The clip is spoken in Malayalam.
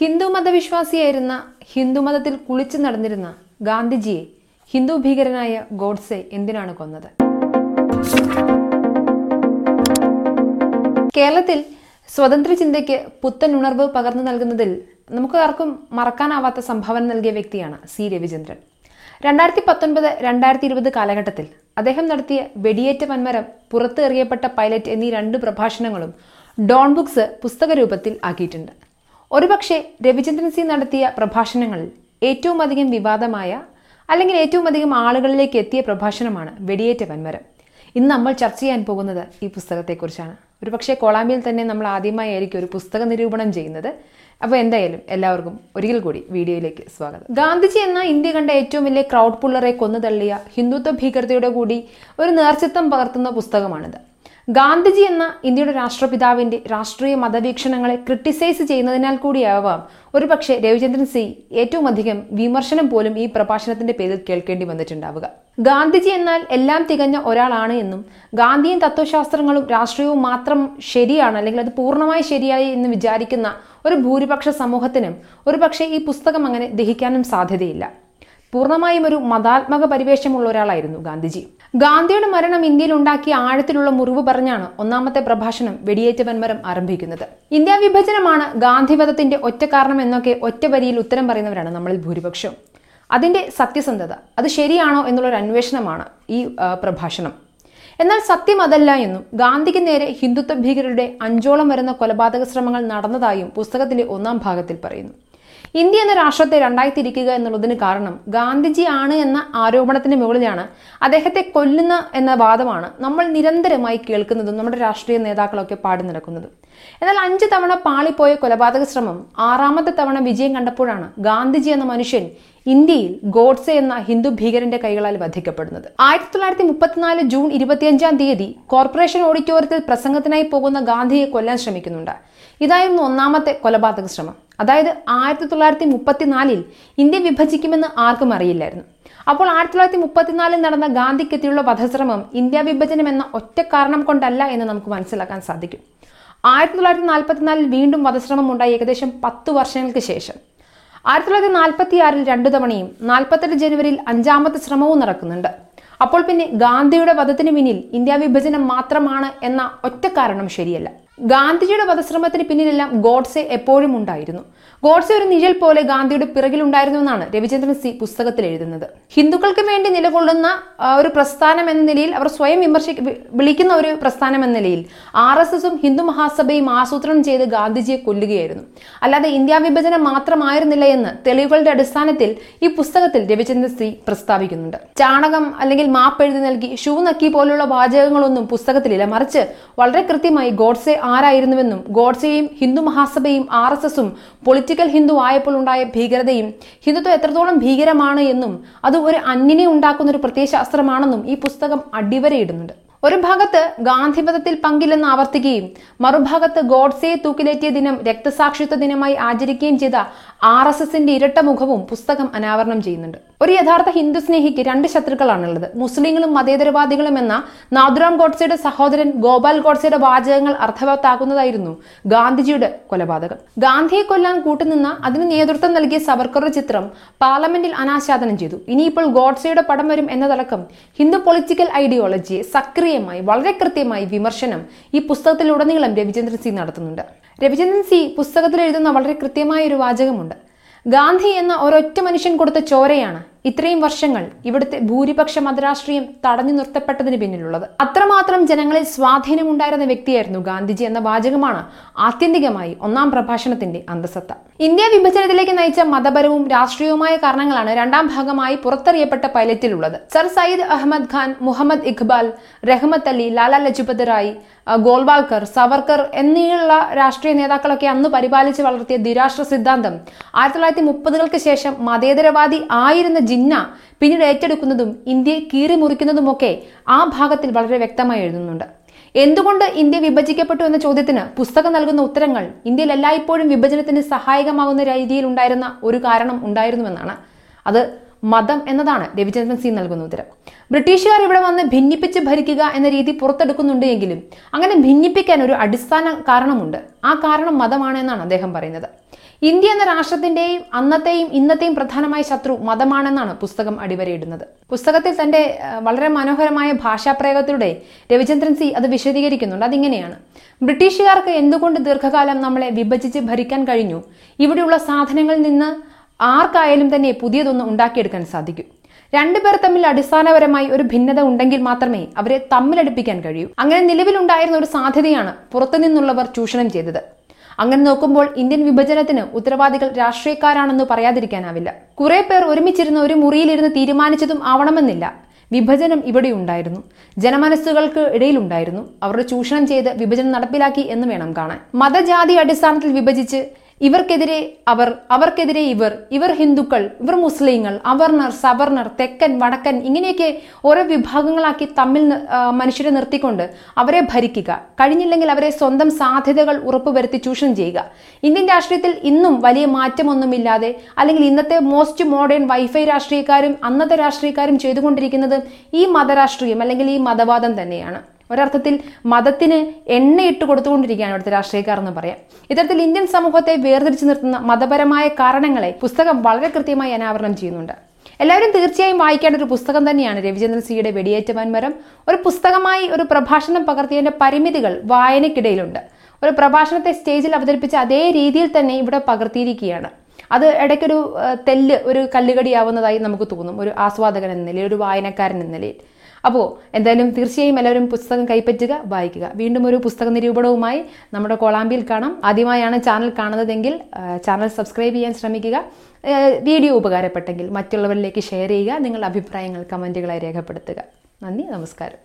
ഹിന്ദു മതവിശ്വാസിയായിരുന്ന ഹിന്ദുമതത്തിൽ കുളിച്ചു നടന്നിരുന്ന ഗാന്ധിജിയെ ഹിന്ദു ഭീകരനായ ഗോഡ്സെ എന്തിനാണ് കൊന്നത്? കേരളത്തിൽ സ്വതന്ത്ര ചിന്തയ്ക്ക് പുത്തൻ ഉണർവ് പകർന്നു നൽകുന്നതിൽ നമുക്ക് ആർക്കും മറക്കാനാവാത്ത സംഭാവന നൽകിയ വ്യക്തിയാണ് സി രവിചന്ദ്രൻ. രണ്ടായിരത്തി പത്തൊൻപത് രണ്ടായിരത്തി ഇരുപത് കാലഘട്ടത്തിൽ അദ്ദേഹം നടത്തിയ വെടിയേറ്റ വൻമരം പുറത്ത് എറിയപ്പെട്ട പൈലറ്റ് എന്നീ രണ്ട് പ്രഭാഷണങ്ങളും ഡോൺ ബുക്സ് പുസ്തക രൂപത്തിൽ ആക്കിയിട്ടുണ്ട്. ഒരുപക്ഷെ രവിചന്ദ്രൻ സി നടത്തിയ പ്രഭാഷണങ്ങളിൽ ഏറ്റവും അധികം വിവാദമായ അല്ലെങ്കിൽ ഏറ്റവും അധികം ആളുകളിലേക്ക് എത്തിയ പ്രഭാഷണമാണ് വെടിയേറ്റ വൻമരം ഇന്ന് നമ്മൾ ചർച്ച ചെയ്യാൻ പോകുന്നത് ഈ പുസ്തകത്തെക്കുറിച്ചാണ്. ഒരുപക്ഷെ കൊളാമ്പിയിൽ തന്നെ നമ്മൾ ആദ്യമായിരിക്കും ഒരു പുസ്തക നിരൂപണം ചെയ്യുന്നത്. അപ്പോൾ എന്തായാലും എല്ലാവർക്കും ഒരിക്കൽ കൂടി വീഡിയോയിലേക്ക് സ്വാഗതം. ഗാന്ധിജി എന്ന ഇന്ത്യ കണ്ട ഏറ്റവും വലിയ ക്രൗഡ് പുള്ളറെ കൊന്നു തള്ളിയ ഹിന്ദുത്വ ഭീകരതയുടെ കൂടി ഒരു നേർച്ചിത്വം പകർത്തുന്ന പുസ്തകമാണിത്. ഗാന്ധിജി എന്ന ഇന്ത്യയുടെ രാഷ്ട്രപിതാവിന്റെ രാഷ്ട്രീയ മതവീക്ഷണങ്ങളെ ക്രിട്ടിസൈസ് ചെയ്യുന്നതിനാൽ കൂടിയാവാം. ഒരുപക്ഷെ രവിചന്ദ്രൻ സി ഏറ്റവും അധികം വിമർശനം പോലും ഈ പ്രഭാഷണത്തിന്റെ പേരിൽ കേൾക്കേണ്ടി വന്നിട്ടുണ്ടാവുക. ഗാന്ധിജി എന്നാൽ എല്ലാം തികഞ്ഞ ഒരാളാണ് എന്നും ഗാന്ധിയൻ തത്വശാസ്ത്രങ്ങളും രാഷ്ട്രീയവും മാത്രം ശരിയാണ് അല്ലെങ്കിൽ അത് പൂർണമായി ശരിയായി എന്ന് വിചാരിക്കുന്ന ഒരു ഭൂരിപക്ഷ സമൂഹത്തിനും ഒരുപക്ഷെ ഈ പുസ്തകം അങ്ങനെ ദഹിക്കാനും സാധ്യതയില്ല. പൂർണമായും ഒരു മതാത്മക പരിവേഷമുള്ള ഒരാളായിരുന്നു ഗാന്ധിജി. ഗാന്ധിയുടെ മരണം ഇന്ത്യയിൽ ഉണ്ടാക്കിയ ആഴത്തിലുള്ള മുറിവ് പറഞ്ഞാണ് ഒന്നാമത്തെ പ്രഭാഷണം വെടിയേറ്റ വൻമരം ആരംഭിക്കുന്നത്. ഇന്ത്യ വിഭജനമാണ് ഗാന്ധിവധത്തിന്റെ ഒറ്റ കാരണം എന്നൊക്കെ ഒറ്റ വരിയിൽ ഉത്തരം പറയുന്നവരാണ് നമ്മളിൽ ഭൂരിപക്ഷം. അതിന്റെ സത്യസന്ധത അത് ശരിയാണോ എന്നുള്ളൊരു അന്വേഷണമാണ് ഈ പ്രഭാഷണം. എന്നാൽ സത്യം അതല്ല എന്നും ഗാന്ധിക്ക് നേരെ ഹിന്ദുത്വ ഭീകരരുടെ അഞ്ചോളം വരുന്ന കൊലപാതക ശ്രമങ്ങൾ നടന്നതായും പുസ്തകത്തിന്റെ ഒന്നാം ഭാഗത്തിൽ പറയുന്നു. ഇന്ത്യ എന്ന രാഷ്ട്രത്തെ രണ്ടായി തിരിക്കുക എന്നുള്ളതിന് കാരണം ഗാന്ധിജി ആണ് എന്ന ആരോപണത്തിന് മുകളിലാണ് അദ്ദേഹത്തെ കൊല്ലുന്ന എന്ന വാദമാണ് നമ്മൾ നിരന്തരമായി കേൾക്കുന്നതും നമ്മുടെ രാഷ്ട്രീയ നേതാക്കളൊക്കെ പാടി നടക്കുന്നതും. എന്നാൽ അഞ്ച് തവണ പാളിപ്പോയ കൊലപാതക ശ്രമം ആറാമത്തെ തവണ വിജയം കണ്ടപ്പോഴാണ് ഗാന്ധിജി എന്ന മനുഷ്യൻ ഇന്ത്യയിൽ ഗോഡ്സെ എന്ന ഹിന്ദു ഭീകരന്റെ കൈകളാൽ വധിക്കപ്പെടുന്നത്. ആയിരത്തി തൊള്ളായിരത്തി മുപ്പത്തിനാല് ജൂൺ ഇരുപത്തിയഞ്ചാം തീയതി കോർപ്പറേഷൻ ഓഡിറ്റോറിയത്തിൽ പ്രസംഗത്തിനായി പോകുന്ന ഗാന്ധിയെ കൊല്ലാൻ ശ്രമിക്കുന്നുണ്ട്. ഇതായിരുന്നു ഒന്നാമത്തെ കൊലപാതക ശ്രമം. അതായത് ആയിരത്തി തൊള്ളായിരത്തി മുപ്പത്തിനാലിൽ ഇന്ത്യ വിഭജിക്കുമെന്ന് ആർക്കും അറിയില്ലായിരുന്നു. അപ്പോൾ ആയിരത്തി തൊള്ളായിരത്തി മുപ്പത്തിനാലിൽ നടന്ന ഗാന്ധിക്കെത്തിയുള്ള വധശ്രമം ഇന്ത്യ വിഭജനം എന്ന ഒറ്റ കാരണം കൊണ്ടല്ല എന്ന് നമുക്ക് മനസ്സിലാക്കാൻ സാധിക്കും. ആയിരത്തി തൊള്ളായിരത്തി നാൽപ്പത്തിനാലിൽ വീണ്ടും വധശ്രമം ഉണ്ടായി ഏകദേശം പത്ത് വർഷങ്ങൾക്ക് ശേഷം. ആയിരത്തി തൊള്ളായിരത്തി നാൽപ്പത്തി ആറിൽ രണ്ടു തവണയും നാൽപ്പത്തെട്ട് ജനുവരിയിൽ അഞ്ചാമത്തെ ശ്രമവും നടക്കുന്നുണ്ട്. അപ്പോൾ പിന്നെ ഗാന്ധിയുടെ വധത്തിന് പിന്നിൽ ഇന്ത്യ വിഭജനം മാത്രമാണ് എന്ന ഒറ്റ കാരണം ശരിയല്ല. ഗാന്ധിജിയുടെ വധശ്രമത്തിന് പിന്നിലെല്ലാം ഗോഡ്സെ എപ്പോഴും ഉണ്ടായിരുന്നു. ഗോഡ്സെ ഒരു നിഴൽ പോലെ ഗാന്ധിയുടെ പിറകിലുണ്ടായിരുന്നു എന്നാണ് രവിചന്ദ്രൻ സി പുസ്തകത്തിൽ എഴുതുന്നത്. ഹിന്ദുക്കൾക്ക് വേണ്ടി നിലകൊള്ളുന്ന ഒരു പ്രസ്ഥാനം എന്ന നിലയിൽ അവർ സ്വയം വിമർശി വിളിക്കുന്ന ഒരു പ്രസ്ഥാനം എന്ന നിലയിൽ ആർ എസ് എസും ഹിന്ദു മഹാസഭയും ആസൂത്രണം ചെയ്ത് ഗാന്ധിജിയെ കൊല്ലുകയായിരുന്നു. അല്ലാതെ ഇന്ത്യ വിഭജനം മാത്രമായിരുന്നില്ല എന്ന് തെളിവുകളുടെ അടിസ്ഥാനത്തിൽ ഈ പുസ്തകത്തിൽ രവിചന്ദ്രൻ സി പ്രസ്താവിക്കുന്നുണ്ട്. ചാണകം അല്ലെങ്കിൽ മാപ്പ് എഴുതി നൽകി ഷൂ നക്കി പോലുള്ള വാചകങ്ങളൊന്നും പുസ്തകത്തിലില്ല. മറിച്ച് വളരെ കൃത്യമായി ഗോഡ്സെ ആരായിരുന്നുവെന്നും ഗോഡ്സെയും ഹിന്ദു മഹാസഭയും ആർ എസ് എസും പൊളിറ്റിക്കൽ ഹിന്ദു ആയപ്പോൾ ഉണ്ടായ ഭീകരതയും ഹിന്ദുത്വം എത്രത്തോളം ഭീകരമാണ് എന്നും അത് ഒരു അന്യനെ ഉണ്ടാക്കുന്ന ഒരു പ്രത്യയശാസ്ത്രമാണെന്നും ഈ പുസ്തകം അടിവരയിടുന്നുണ്ട്. ഒരു ഭാഗത്ത് ഗാന്ധിമതത്തിൽ പങ്കില്ലെന്ന് ആവർത്തിക്കുകയും മറുഭാഗത്ത് ഗോഡ്സെയെ തൂക്കിലേറ്റിയ ദിനം രക്തസാക്ഷിത്വ ദിനമായി ആചരിക്കുകയും ചെയ്ത ആർ എസ് എസിന്റെ ഇരട്ട മുഖവും പുസ്തകം അനാവരണം ചെയ്യുന്നുണ്ട്. ഒരു യഥാർത്ഥ ഹിന്ദു സ്നേഹിക്ക് രണ്ട് ശത്രുക്കളാണുള്ളത്. മുസ്ലിങ്ങളും മതേതരവാദികളും എന്ന നാദുറാം ഗോഡ്സെയുടെ സഹോദരൻ ഗോപാൽ ഗോഡ്സെയുടെ വാചകങ്ങൾ അർത്ഥവത്താക്കുന്നതായിരുന്നു ഗാന്ധിജിയുടെ കൊലപാതകം. ഗാന്ധിയെ കൊല്ലാൻ കൂട്ടുനിന്ന അതിന് നേതൃത്വം നൽകിയ സവർക്കറുടെ ചിത്രം പാർലമെന്റിൽ അനാച്ഛാദനം ചെയ്തു. ഇനിയിപ്പോൾ ഗോഡ്സെയുടെ പടം വരും എന്നതടക്കം ഹിന്ദു പൊളിറ്റിക്കൽ ഐഡിയോളജിയെ സക്രിയമായി വളരെ കൃത്യമായി വിമർശനം ഈ പുസ്തകത്തിലുടനീളം രവിചന്ദ്രൻ സി നടത്തുന്നുണ്ട്. രവിചന്ദ്രൻ സി പുസ്തകത്തിൽ എഴുതുന്ന വളരെ കൃത്യമായ ഒരു വാചകമുണ്ട്. ഗാന്ധി എന്ന ഒരൊറ്റ മനുഷ്യൻ കൊടുത്ത ചോരയാണ് ഇത്രയും വർഷങ്ങൾ ഇവിടുത്തെ ഭൂരിപക്ഷ മതരാഷ്ട്രീയം തടഞ്ഞു നിർത്തപ്പെട്ടതിന് പിന്നിലുള്ളത്. അത്രമാത്രം ജനങ്ങളിൽ സ്വാധീനമുണ്ടായിരുന്ന വ്യക്തിയായിരുന്നു ഗാന്ധിജി എന്ന വാചകമാണ് ആത്യന്തികമായി ഒന്നാം പ്രഭാഷണത്തിന്റെ അന്തസത്ത. ഇന്ത്യ വിഭജനത്തിലേക്ക് നയിച്ച മതപരവും രാഷ്ട്രീയവുമായ കാരണങ്ങളാണ് രണ്ടാം ഭാഗമായി പുറത്തറിയപ്പെട്ട പൈലറ്റിലുള്ളത്. സർ സയ്യിദ് അഹമ്മദ് ഖാൻ മുഹമ്മദ് ഇഖ്ബാൽ റഹ്മത്ത് അലി ലാലാ ലജ്പത് റായ് ഗോൾവാൾക്കർ സവർക്കർ എന്നിവയുള്ള രാഷ്ട്രീയ നേതാക്കളൊക്കെ അന്ന് പരിപാലിച്ച് വളർത്തിയ ദ്വിരാഷ്ട്ര സിദ്ധാന്തം ആയിരത്തി തൊള്ളായിരത്തി മുപ്പതുകൾക്ക് ശേഷം മതേതരവാദി ആയിരുന്ന ജിന്ന പിന്നീട് ഏറ്റെടുക്കുന്നതും ഇന്ത്യയെ കീറിമുറിക്കുന്നതുമൊക്കെ ആ ഭാഗത്തിൽ വളരെ വ്യക്തമായി എഴുതുന്നുണ്ട്. എന്തുകൊണ്ട് ഇന്ത്യ വിഭജിക്കപ്പെട്ടു എന്ന ചോദ്യത്തിന് പുസ്തകം നൽകുന്ന ഉത്തരങ്ങൾ ഇന്ത്യയിൽ എല്ലായ്പ്പോഴും വിഭജനത്തിന് സഹായകമാകുന്ന രീതിയിൽ ഉണ്ടായിരുന്ന ഒരു കാരണം ഉണ്ടായിരുന്നുവെന്നാണ്. അത് മതം എന്നതാണ് രവിചന്ദ്രൻ സി നൽകുന്ന ഉത്തരം. ബ്രിട്ടീഷുകാർ ഇവിടെ വന്ന് ഭിന്നിപ്പിച്ച് ഭരിക്കുക എന്ന രീതി പുറത്തെടുക്കുന്നുണ്ട് എങ്കിലും അങ്ങനെ ഭിന്നിപ്പിക്കാൻ ഒരു അടിസ്ഥാന കാരണമുണ്ട്. ആ കാരണം മതമാണ് എന്നാണ് അദ്ദേഹം പറയുന്നത്. ഇന്ത്യ എന്ന രാഷ്ട്രത്തിന്റെയും അന്നത്തെയും ഇന്നത്തെയും പ്രധാനമായ ശത്രു മതമാണെന്നാണ് പുസ്തകം അടിവരയിടുന്നത്. പുസ്തകത്തിൽ തന്റെ വളരെ മനോഹരമായ ഭാഷാപ്രയോഗത്തിലൂടെ രവിചന്ദ്രൻ സി അത് വിശദീകരിക്കുന്നുണ്ട്. അതിങ്ങനെയാണ്. ബ്രിട്ടീഷുകാർക്ക് എന്തുകൊണ്ട് ദീർഘകാലം നമ്മളെ വിഭജിച്ച് ഭരിക്കാൻ കഴിഞ്ഞു? ഇവിടെയുള്ള സാധനങ്ങളിൽ നിന്ന് ആർക്കായാലും തന്നെ പുതിയതൊന്ന് ഉണ്ടാക്കിയെടുക്കാൻ സാധിക്കും. രണ്ടുപേർ തമ്മിൽ അടിസ്ഥാനപരമായി ഒരു ഭിന്നത ഉണ്ടെങ്കിൽ മാത്രമേ അവരെ തമ്മിലടുപ്പിക്കാൻ കഴിയൂ. അങ്ങനെ നിലവിലുണ്ടായിരുന്ന ഒരു സാധ്യതയാണ് പുറത്തുനിന്നുള്ളവർ ചൂഷണം ചെയ്തത്. അങ്ങനെ നോക്കുമ്പോൾ ഇന്ത്യൻ വിഭജനത്തിന് ഉത്തരവാദികൾ രാഷ്ട്രീയക്കാരാണെന്ന് പറയാതിരിക്കാനാവില്ല. കുറെ പേർ ഒരുമിച്ചിരുന്ന് ഒരു മുറിയിലിരുന്ന് തീരുമാനിച്ചതും ആവണമെന്നില്ല. വിഭജനം ഇവിടെ ഉണ്ടായിരുന്നു. ജനമനസ്സുകൾക്ക് ഇടയിലുണ്ടായിരുന്നു. അവരുടെ ചൂഷണം ചെയ്ത് വിഭജനം നടപ്പിലാക്കി എന്ന് വേണം കാണാൻ. മതജാതി അടിസ്ഥാനത്തിൽ വിഭജിച്ച് ഇവർക്കെതിരെ അവർ അവർക്കെതിരെ ഇവർ ഇവർ ഹിന്ദുക്കൾ ഇവർ മുസ്ലിങ്ങൾ അവർണർ സവർണർ തെക്കൻ വടക്കൻ ഇങ്ങനെയൊക്കെ ഓരോ വിഭാഗങ്ങളാക്കി തമ്മിൽ മനുഷ്യരെ നിർത്തിക്കൊണ്ട് അവരെ ഭരിക്കുക. കഴിഞ്ഞില്ലെങ്കിൽ അവരെ സ്വന്തം സാധ്യതകൾ ഉറപ്പുവരുത്തി ചൂഷണം ചെയ്യുക. ഇന്ത്യൻ രാഷ്ട്രീയത്തിൽ ഇന്നും വലിയ മാറ്റമൊന്നുമില്ലാതെ അല്ലെങ്കിൽ ഇന്നത്തെ മോസ്റ്റ് മോഡേൺ വൈഫൈ രാഷ്ട്രീയക്കാരും അന്നത്തെ രാഷ്ട്രീയക്കാരും ചെയ്തുകൊണ്ടിരിക്കുന്നത് ഈ മതരാഷ്ട്രീയം അല്ലെങ്കിൽ ഈ മതവാദം തന്നെയാണ്. ഒരർത്ഥത്തിൽ മതത്തിന് എണ്ണയിട്ട് കൊടുത്തുകൊണ്ടിരിക്കുകയാണ് ഇവിടുത്തെ രാഷ്ട്രീയക്കാർ എന്ന് പറയാം. ഇത്തരത്തിൽ ഇന്ത്യൻ സമൂഹത്തെ വേർതിരിച്ചു നിർത്തുന്ന മതപരമായ കാരണങ്ങളെ പുസ്തകം വളരെ കൃത്യമായി അനാവരണം ചെയ്യുന്നുണ്ട്. എല്ലാവരും തീർച്ചയായും വായിക്കേണ്ട ഒരു പുസ്തകം തന്നെയാണ് രവിചന്ദ്രൻ സിയുടെ വെടിയേറ്റ വൻമരം ഒരു പുസ്തകമായി ഒരു പ്രഭാഷണം പകർത്തിയതിന്റെ പരിമിതികൾ വായനക്കിടയിലുണ്ട് ഒരു പ്രഭാഷണത്തെ സ്റ്റേജിൽ അവതരിപ്പിച്ച അതേ രീതിയിൽ തന്നെ ഇവിടെ പകർത്തിയിരിക്കുകയാണ്. അത് ഇടയ്ക്കൊരു തെല്ല് ഒരു കല്ലുകടിയാവുന്നതായി നമുക്ക് തോന്നും. ഒരു ആസ്വാദകൻ എന്ന നിലയിൽ ഒരു വായനക്കാരൻ എന്ന നിലയിൽ. അപ്പോൾ എന്തായാലും തീർച്ചയായും എല്ലാവരും പുസ്തകം കൈപ്പറ്റുക വായിക്കുക. വീണ്ടും ഒരു പുസ്തക നിരൂപണവുമായി നമ്മുടെ കൊളാമ്പിയിൽ കാണാം. ആദ്യമായാണ് ചാനൽ കാണുന്നതെങ്കിൽ ചാനൽ സബ്സ്ക്രൈബ് ചെയ്യാൻ ശ്രമിക്കുക. വീഡിയോ ഉപകാരപ്പെട്ടെങ്കിൽ മറ്റുള്ളവരിലേക്ക് ഷെയർ ചെയ്യുക നിങ്ങളുടെ അഭിപ്രായങ്ങൾ കമന്റുകളായി രേഖപ്പെടുത്തുക. നന്ദി നമസ്കാരം.